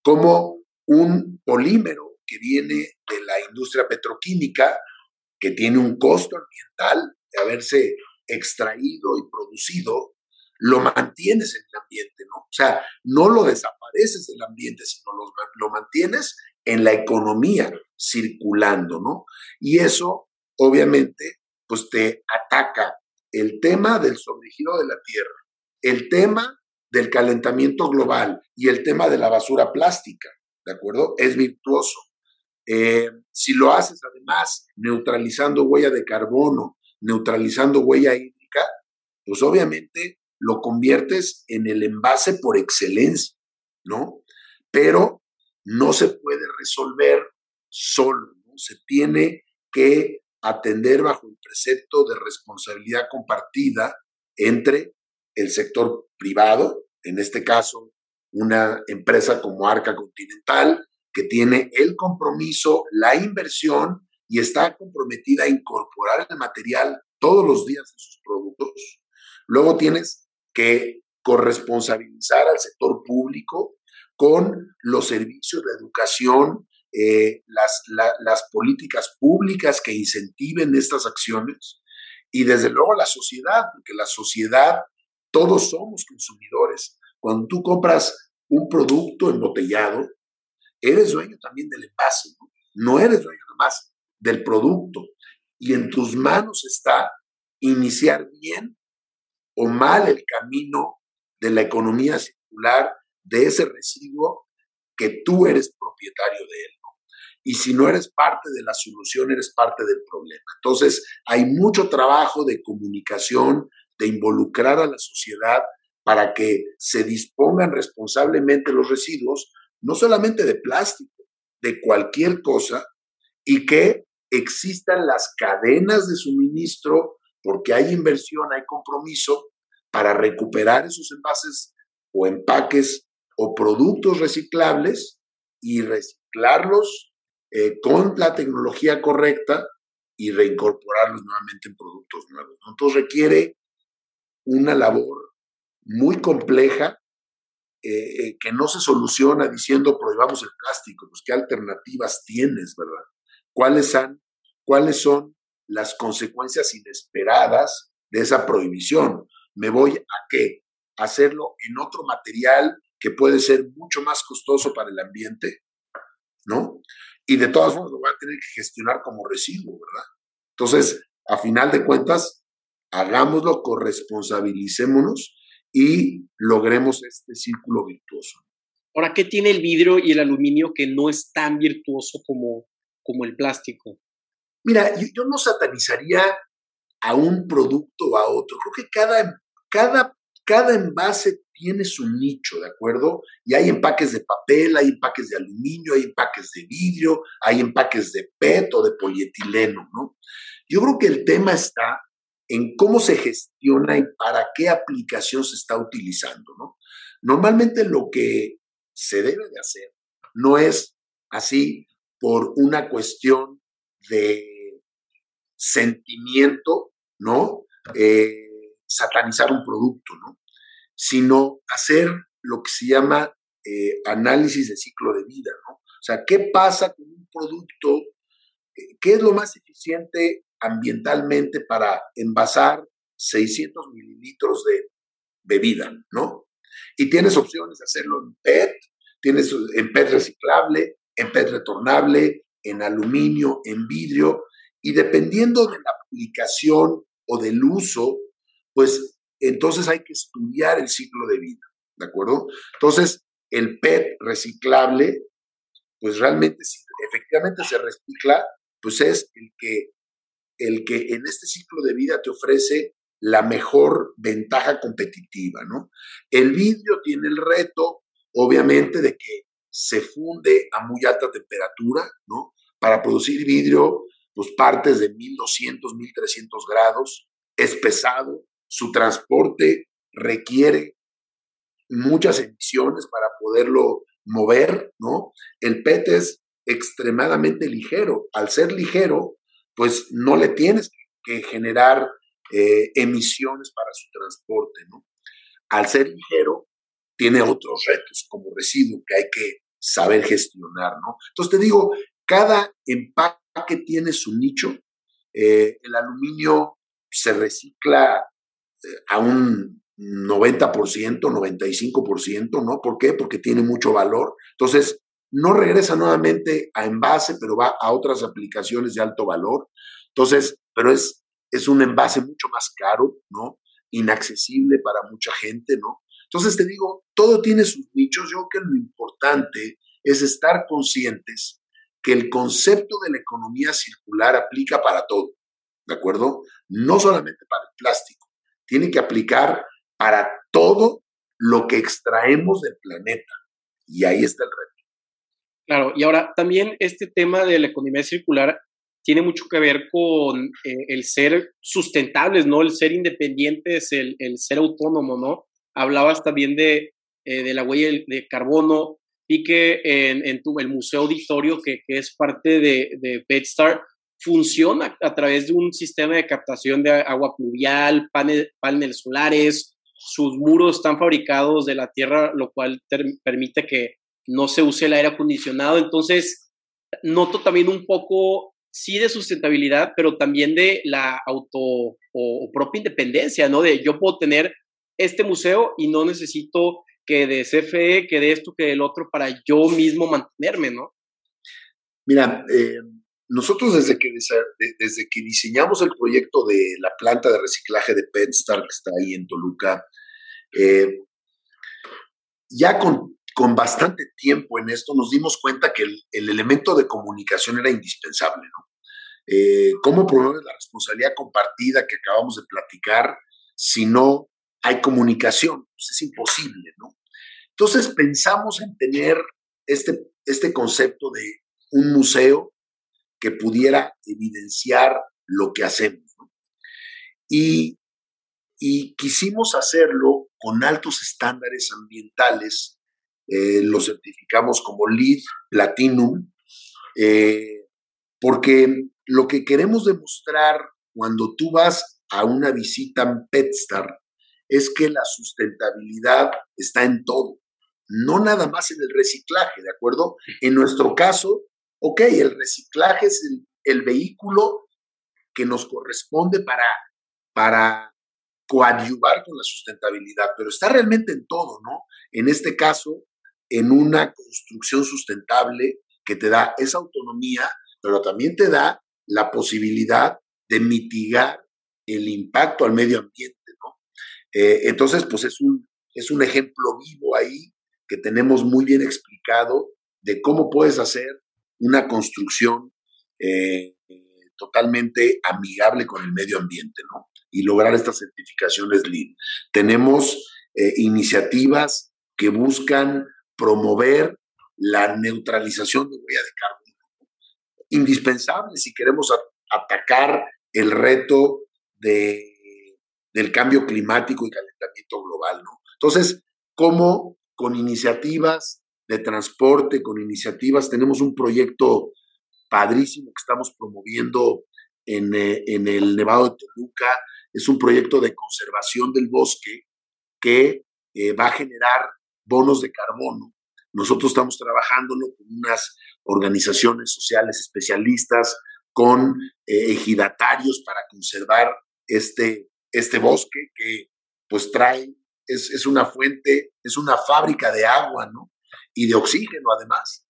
[SPEAKER 1] Como un polímero que viene de la industria petroquímica, que tiene un costo ambiental de haberse extraído y producido, lo mantienes en el ambiente, ¿no? O sea, no lo desapareces del ambiente, sino lo, lo mantienes en la economía circulando, ¿no? Y eso, obviamente, pues te ataca el tema del sobregiro de la Tierra, el tema del calentamiento global y el tema de la basura plástica, ¿de acuerdo? Es virtuoso. Eh, si lo haces además neutralizando huella de carbono, neutralizando huella hídrica, pues obviamente lo conviertes en el envase por excelencia, ¿no? Pero no se puede resolver solo, ¿no? Se tiene que atender bajo el precepto de responsabilidad compartida entre el sector privado, en este caso una empresa como Arca Continental, que tiene el compromiso, la inversión y está comprometida a incorporar el material todos los días de sus productos. Luego tienes que corresponsabilizar al sector público con los servicios de educación, eh, las, las políticas públicas que incentiven estas acciones y desde luego la sociedad, porque la sociedad, todos somos consumidores. Cuando tú compras un producto embotellado, eres dueño también del envase, ¿no? Eres dueño nada más del producto. Y en tus manos está iniciar bien o mal el camino de la economía circular de ese residuo que tú eres propietario de él. Y si no eres parte de la solución, eres parte del problema. Entonces, hay mucho trabajo de comunicación, de involucrar a la sociedad para que se dispongan responsablemente los residuos, no solamente de plástico, de cualquier cosa, y que existan las cadenas de suministro, porque hay inversión, hay compromiso para recuperar esos envases o empaques o productos reciclables y reciclarlos eh, con la tecnología correcta y reincorporarlos nuevamente en productos nuevos. Entonces requiere una labor muy compleja eh, eh, que no se soluciona diciendo prohibamos el plástico, pues qué alternativas tienes, ¿verdad? ¿Cuáles, son, ¿Cuáles son las consecuencias inesperadas de esa prohibición? ¿Me voy a qué? ¿Hacerlo en otro material que puede ser mucho más costoso para el ambiente? ¿No? Y de todas formas lo voy a tener que gestionar como residuo, ¿verdad? Entonces, a final de cuentas, hagámoslo, corresponsabilicémonos y logremos este círculo virtuoso.
[SPEAKER 2] Ahora, ¿qué tiene el vidrio y el aluminio que no es tan virtuoso como, como el plástico?
[SPEAKER 1] Mira, yo, no satanizaría a un producto o a otro. Creo que cada, cada, cada envase tiene su nicho, ¿de acuerdo? Y hay empaques de papel, hay empaques de aluminio, hay empaques de vidrio, hay empaques de PET o de polietileno, ¿no? Yo creo que el tema está en cómo se gestiona y para qué aplicación se está utilizando, ¿no? Normalmente lo que se debe de hacer no es así por una cuestión de sentimiento, ¿no? Eh, satanizar un producto, ¿no? Sino hacer lo que se llama eh, análisis de ciclo de vida, ¿no? O sea, ¿qué pasa con un producto? Eh, ¿Qué es lo más eficiente ambientalmente para envasar 600 mililitros de bebida, ¿no? Y tienes opciones de hacerlo en PET, tienes en PET reciclable, en PET retornable, en aluminio, en vidrio, y dependiendo de la aplicación o del uso, pues entonces hay que estudiar el ciclo de vida, ¿de acuerdo? Entonces, el PET reciclable, pues realmente, si efectivamente se recicla, pues es el que, el que en este ciclo de vida te ofrece la mejor ventaja competitiva, ¿no? El vidrio tiene el reto, obviamente, de que se funde a muy alta temperatura, ¿no? Para producir vidrio, pues partes de 1200, 1300 grados, es pesado, su transporte requiere muchas emisiones para poderlo mover, ¿no? El PET es extremadamente ligero. Al ser ligero, pues no le tienes que generar eh, emisiones para su transporte, ¿no? Al ser ligero, tiene otros retos como residuo que hay que saber gestionar, ¿no? Entonces te digo, cada empaque tiene su nicho. Eh, el aluminio se recicla eh, a un 90%, 95%, ¿no? ¿Por qué? Porque tiene mucho valor. Entonces, no regresa nuevamente a envase, pero va a otras aplicaciones de alto valor. Entonces, pero es, es un envase mucho más caro, ¿no? Inaccesible para mucha gente, ¿no? Entonces te digo, todo tiene sus nichos. Yo creo que lo importante es estar conscientes que el concepto de la economía circular aplica para todo, ¿de acuerdo? No solamente para el plástico, tiene que aplicar para todo lo que extraemos del planeta. Y ahí está el reto.
[SPEAKER 2] Claro, y ahora también este tema de la economía circular tiene mucho que ver con eh, el ser sustentables, ¿no? El ser independientes, el, el ser autónomo, ¿no? Hablabas también de, eh, de la huella de carbono. Vi que en, en tu, el Museo Auditorio, que, que es parte de, de PetStar, funciona a través de un sistema de captación de agua pluvial, paneles solares, sus muros están fabricados de la tierra, lo cual permite que no se use el aire acondicionado. Entonces, noto también un poco, sí, de sustentabilidad, pero también de la auto o, propia independencia, ¿no? De yo puedo tener este museo y no necesito que de CFE, que de esto, que del otro, para yo mismo mantenerme, ¿no?
[SPEAKER 1] Mira, eh, nosotros desde que, desde que diseñamos el proyecto de la planta de reciclaje de PetStar, que está ahí en Toluca, eh, ya con, con, bastante tiempo en esto nos dimos cuenta que el, elemento de comunicación era indispensable, ¿no? Eh, ¿Cómo promover la responsabilidad compartida que acabamos de platicar si no hay comunicación? Pues es imposible, ¿no? Entonces pensamos en tener este, este concepto de un museo que pudiera evidenciar lo que hacemos. ¿no? Y quisimos hacerlo con altos estándares ambientales, eh, lo certificamos como LEED Platinum, eh, porque lo que queremos demostrar cuando tú vas a una visita en PetStar es que la sustentabilidad está en todo, no nada más en el reciclaje, ¿de acuerdo? En nuestro caso, ok, el reciclaje es el, el vehículo que nos corresponde para, para coadyuvar con la sustentabilidad, pero está realmente en todo, ¿no? En este caso, en una construcción sustentable que te da esa autonomía, pero también te da la posibilidad de mitigar el impacto al medio ambiente, ¿no? Eh, entonces, pues es un, es un ejemplo vivo ahí que tenemos muy bien explicado de cómo puedes hacer una construcción eh, totalmente amigable con el medio ambiente, ¿no? y lograr estas certificaciones LEED. Tenemos eh, iniciativas que buscan promover la neutralización de huella de carbono, indispensable si queremos atacar el reto de, del cambio climático y calentamiento global. ¿no? Entonces, ¿cómo con iniciativas de transporte, con iniciativas, tenemos un proyecto padrísimo que estamos promoviendo en, eh, en el Nevado de Toluca, es un proyecto de conservación del bosque que eh, va a generar bonos de carbono. Nosotros estamos trabajándolo con unas organizaciones sociales especialistas, con eh, ejidatarios para conservar este, este bosque que pues trae es, es una fuente, es una fábrica de agua, ¿no? Y de oxígeno además.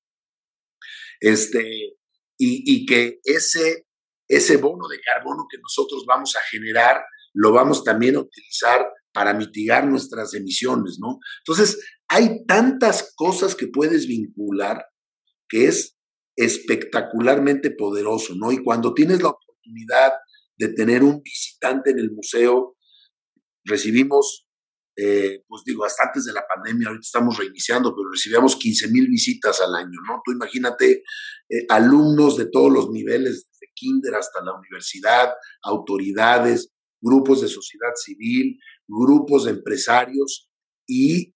[SPEAKER 1] Este, y, y que ese, ese bono de carbono que nosotros vamos a generar, lo vamos también a utilizar para mitigar nuestras emisiones, ¿no? Entonces, hay tantas cosas que puedes vincular que es espectacularmente poderoso, ¿no? Y cuando tienes la oportunidad de tener un visitante en el museo, recibimos, eh, pues digo, hasta antes de la pandemia, ahorita estamos reiniciando, pero recibíamos 15 mil visitas al año, ¿no? Tú imagínate eh, alumnos de todos los niveles, desde kinder hasta la universidad, autoridades, grupos de sociedad civil, grupos de empresarios y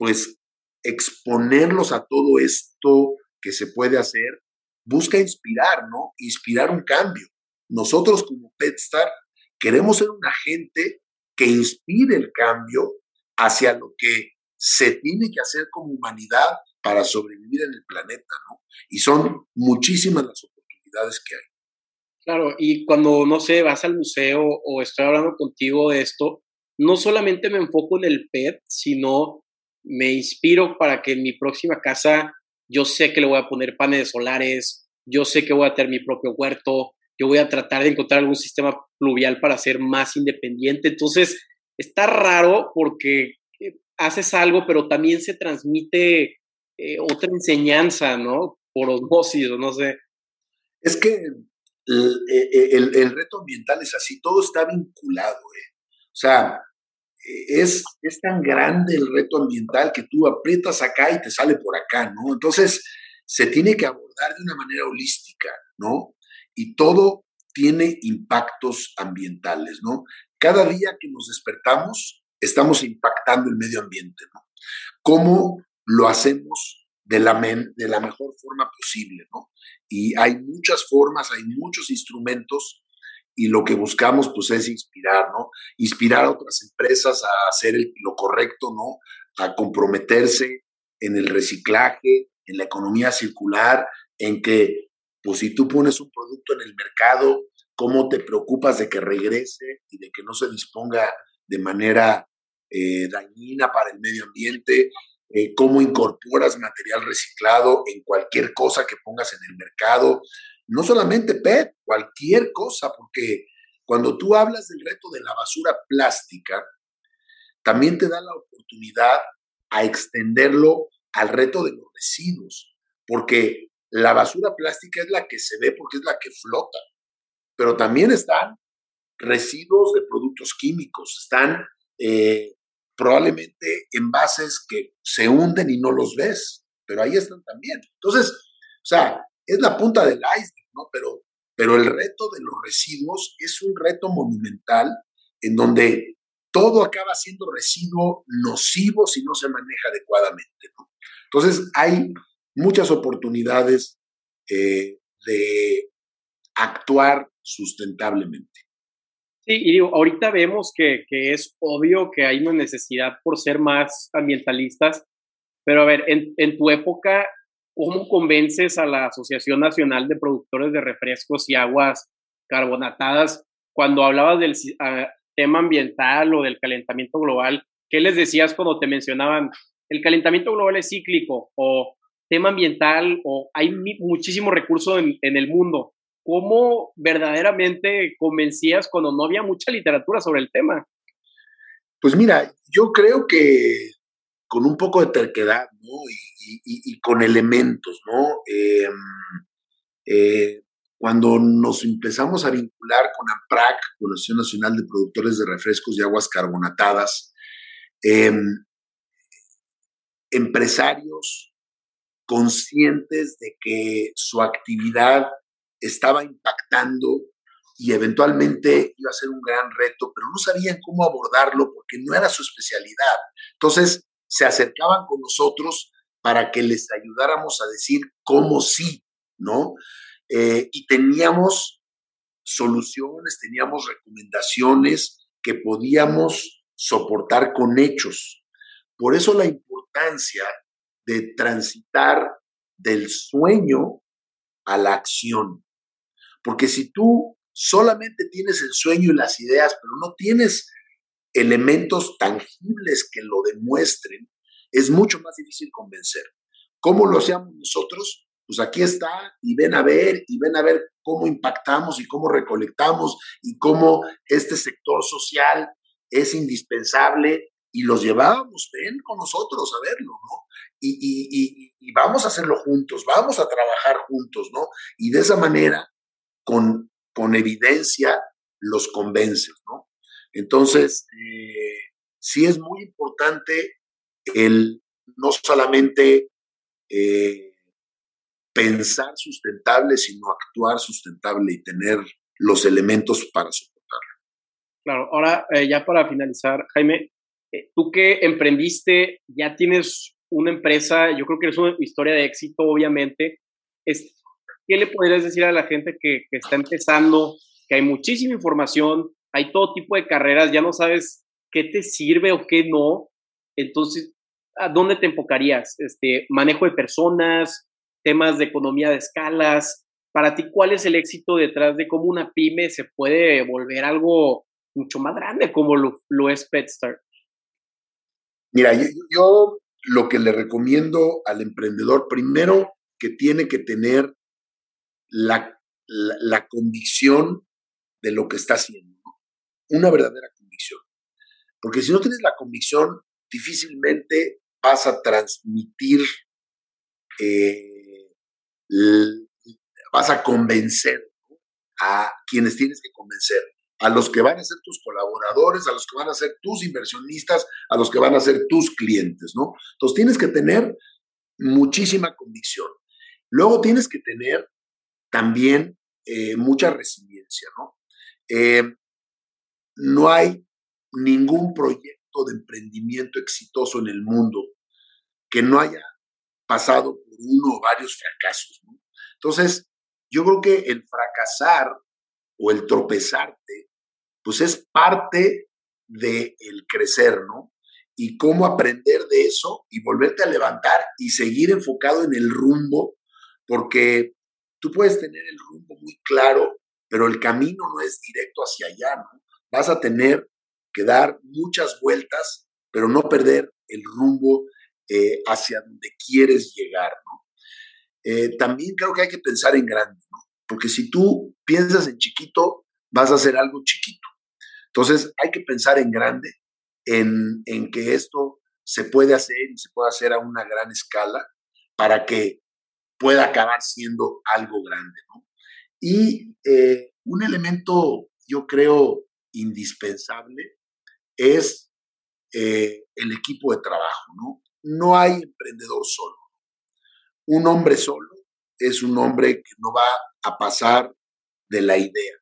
[SPEAKER 1] pues exponerlos a todo esto que se puede hacer, busca inspirar, ¿no? Inspirar un cambio. Nosotros como PetStar queremos ser un agente que inspire el cambio hacia lo que se tiene que hacer como humanidad para sobrevivir en el planeta, ¿no? Y son muchísimas las oportunidades que hay.
[SPEAKER 2] Claro, y cuando, no sé, vas al museo o estoy hablando contigo de esto, no solamente me enfoco en el PET, sino me inspiro para que en mi próxima casa yo sé que le voy a poner paneles solares, yo sé que voy a tener mi propio huerto, yo voy a tratar de encontrar algún sistema pluvial para ser más independiente. Entonces, está raro porque eh, haces algo, pero también se transmite eh, otra enseñanza, ¿no? Por osmosis, no sé.
[SPEAKER 1] Es que el, el, reto ambiental es así, todo está vinculado. ¿eh? O sea, es, es tan grande el reto ambiental que tú aprietas acá y te sale por acá, ¿no? Entonces, se tiene que abordar de una manera holística, ¿no? Y todo tiene impactos ambientales, ¿no? Cada día que nos despertamos, estamos impactando el medio ambiente, ¿no? ¿Cómo lo hacemos de la, de la mejor forma posible, ¿no? Y hay muchas formas, hay muchos instrumentos y lo que buscamos pues es inspirar, ¿no? Inspirar a otras empresas a hacer lo correcto, ¿no? A comprometerse en el reciclaje, en la economía circular, en que pues si tú pones un producto en el mercado, ¿cómo te preocupas de que regrese y de que no se disponga de manera eh, dañina para el medio ambiente? Eh, ¿Cómo incorporas material reciclado en cualquier cosa que pongas en el mercado? No solamente PET, cualquier cosa, porque cuando tú hablas del reto de la basura plástica, también te da la oportunidad a extenderlo al reto de los residuos, porque la basura plástica es la que se ve porque es la que flota, pero también están residuos de productos químicos, están eh, probablemente envases que se hunden y no los ves, pero ahí están también. Entonces, o sea, es la punta del iceberg, ¿no? Pero, pero el reto de los residuos es un reto monumental en donde todo acaba siendo residuo nocivo si no se maneja adecuadamente, ¿no? Entonces, hay muchas oportunidades eh, de actuar sustentablemente.
[SPEAKER 2] Sí, y digo, ahorita vemos que, que, es obvio que hay una necesidad por ser más ambientalistas, pero a ver, en, en tu época, ¿cómo convences a la Asociación Nacional de Productores de Refrescos y Aguas Carbonatadas cuando hablabas del ah, tema ambiental o del calentamiento global? ¿Qué les decías cuando te mencionaban el calentamiento global es cíclico o tema ambiental o hay muchísimo recurso en, en el mundo? ¿Cómo verdaderamente convencías cuando no había mucha literatura sobre el tema?
[SPEAKER 1] Pues mira, yo creo que con un poco de terquedad, ¿no? Y, con elementos, ¿no? Em, eh, cuando nos empezamos a vincular con AMPRAC, con la Nacional de Productores de Refrescos y Aguas Carbonatadas, em, empresarios conscientes de que su actividad estaba impactando y eventualmente iba a ser un gran reto, pero no sabían cómo abordarlo porque no era su especialidad. Entonces, se acercaban con nosotros para que les ayudáramos a decir cómo sí, ¿no? Eh, y teníamos soluciones, teníamos recomendaciones que podíamos soportar con hechos. Por eso la importancia de transitar del sueño a la acción. Porque si tú solamente tienes el sueño y las ideas, pero no tienes elementos tangibles que lo demuestren, es mucho más difícil convencer. ¿Cómo lo hacemos nosotros? Pues aquí está y ven a ver y ven a ver cómo impactamos y cómo recolectamos y cómo este sector social es indispensable y los llevábamos, ven con nosotros a verlo, ¿no? Y, vamos a hacerlo juntos, vamos a trabajar juntos, ¿no? Y de esa manera, con, con evidencia, los convences, ¿no? Entonces, eh, sí es muy importante el no solamente eh, pensar sustentable, sino actuar sustentable y tener los elementos para soportarlo.
[SPEAKER 2] Claro, ahora eh, ya para finalizar, Jaime, tú que emprendiste, ya tienes una empresa, yo creo que es una historia de éxito, obviamente. ¿Qué le podrías decir a la gente que, que está empezando, que hay muchísima información, hay todo tipo de carreras, ya no sabes qué te sirve o qué no. Entonces, ¿a dónde te enfocarías? Este, manejo de personas, temas de economía de escalas. Para ti, ¿cuál es el éxito detrás de cómo una pyme se puede volver algo mucho más grande como lo, es PetStar?
[SPEAKER 1] Mira, yo, lo que le recomiendo al emprendedor, primero que tiene que tener la, la convicción de lo que está haciendo una verdadera convicción. Porque si no tienes la convicción, difícilmente vas a transmitir, eh, vas a convencer a quienes tienes que convencer, a los que van a ser tus colaboradores, a los que van a ser tus inversionistas, a los que van a ser tus clientes, ¿no? Entonces tienes que tener muchísima convicción. Luego tienes que tener también eh, mucha resiliencia, ¿no? Eh, no hay ningún proyecto de emprendimiento exitoso en el mundo que no haya pasado por uno o varios fracasos. Entonces, yo creo que el fracasar o el tropezarte, pues es parte del el crecer, ¿no? Y cómo aprender de eso y volverte a levantar y seguir enfocado en el rumbo, porque tú puedes tener el rumbo muy claro, pero el camino no es directo hacia allá, ¿no? Vas a tener que dar muchas vueltas, pero no perder el rumbo eh, hacia donde quieres llegar. Eh, también creo que hay que pensar en grande, porque si tú piensas en chiquito, vas a hacer algo chiquito. Entonces hay que pensar en grande, en, en que esto se puede hacer y se puede hacer a una gran escala para que pueda acabar siendo algo grande. Y eh, un elemento, yo creo, indispensable es eh, el equipo de trabajo, ¿no? No hay emprendedor solo. Un hombre solo es un hombre que no va a pasar de la idea.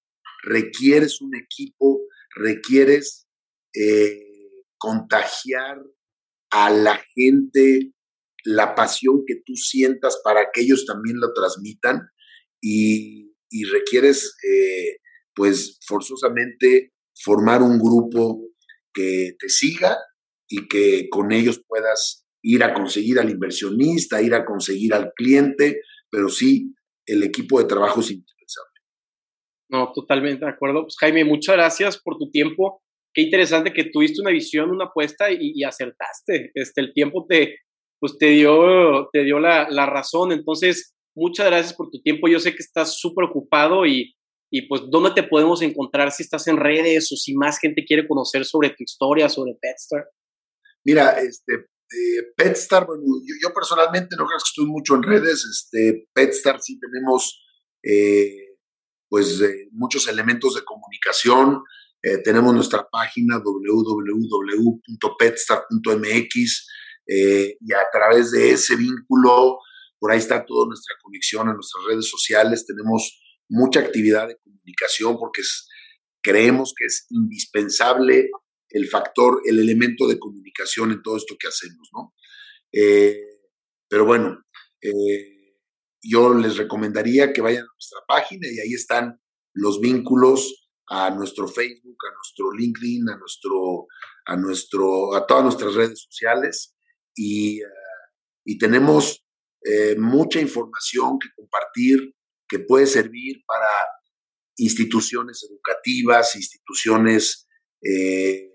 [SPEAKER 1] Requieres un equipo, requieres eh, contagiar a la gente la pasión que tú sientas para que ellos también lo transmitan y, requieres eh, pues forzosamente formar un grupo que te siga y que con ellos puedas ir a conseguir al inversionista, ir a conseguir al cliente, pero sí, el equipo de trabajo es indispensable.
[SPEAKER 2] No, totalmente de acuerdo. Pues Jaime, muchas gracias por tu tiempo. Qué interesante que tuviste una visión, una apuesta y, acertaste. Este, el tiempo te, pues te dio, te dio la, la razón. Entonces, muchas gracias por tu tiempo. Yo sé que estás súper ocupado y, y pues dónde te podemos encontrar si estás en redes o si más gente quiere conocer sobre tu historia, sobre Petstar.
[SPEAKER 1] Mira, este, eh, Petstar, bueno, yo, personalmente no creo que estoy mucho en redes, este, Petstar sí tenemos eh, pues eh, muchos elementos de comunicación, tenemos nuestra página www.petstar.mx y a través de ese vínculo, por ahí está toda nuestra conexión en nuestras redes sociales, tenemos mucha actividad de comunicación porque creemos que es indispensable el factor, el elemento de comunicación en todo esto que hacemos, ¿no? Eh, pero bueno, eh, yo les recomendaría que vayan a nuestra página y ahí están los vínculos a nuestro Facebook, a nuestro LinkedIn, a nuestro, a nuestro, a todas nuestras redes sociales y, y tenemos eh, mucha información que compartir que puede servir para instituciones educativas, instituciones eh,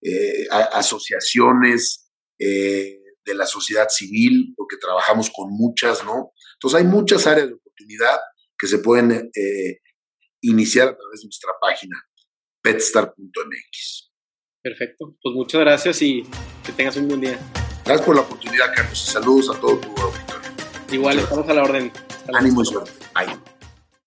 [SPEAKER 1] eh, asociaciones eh, de la sociedad civil, porque trabajamos con muchas, ¿no? Entonces hay muchas áreas de oportunidad que se pueden iniciar a través de nuestra página petstar.mx.
[SPEAKER 2] Perfecto, pues muchas gracias y que tengas un buen día.
[SPEAKER 1] Gracias por la oportunidad, Carlos. Saludos a todo tu auditorio.
[SPEAKER 2] Igual, estamos a la orden.
[SPEAKER 1] Ánimo.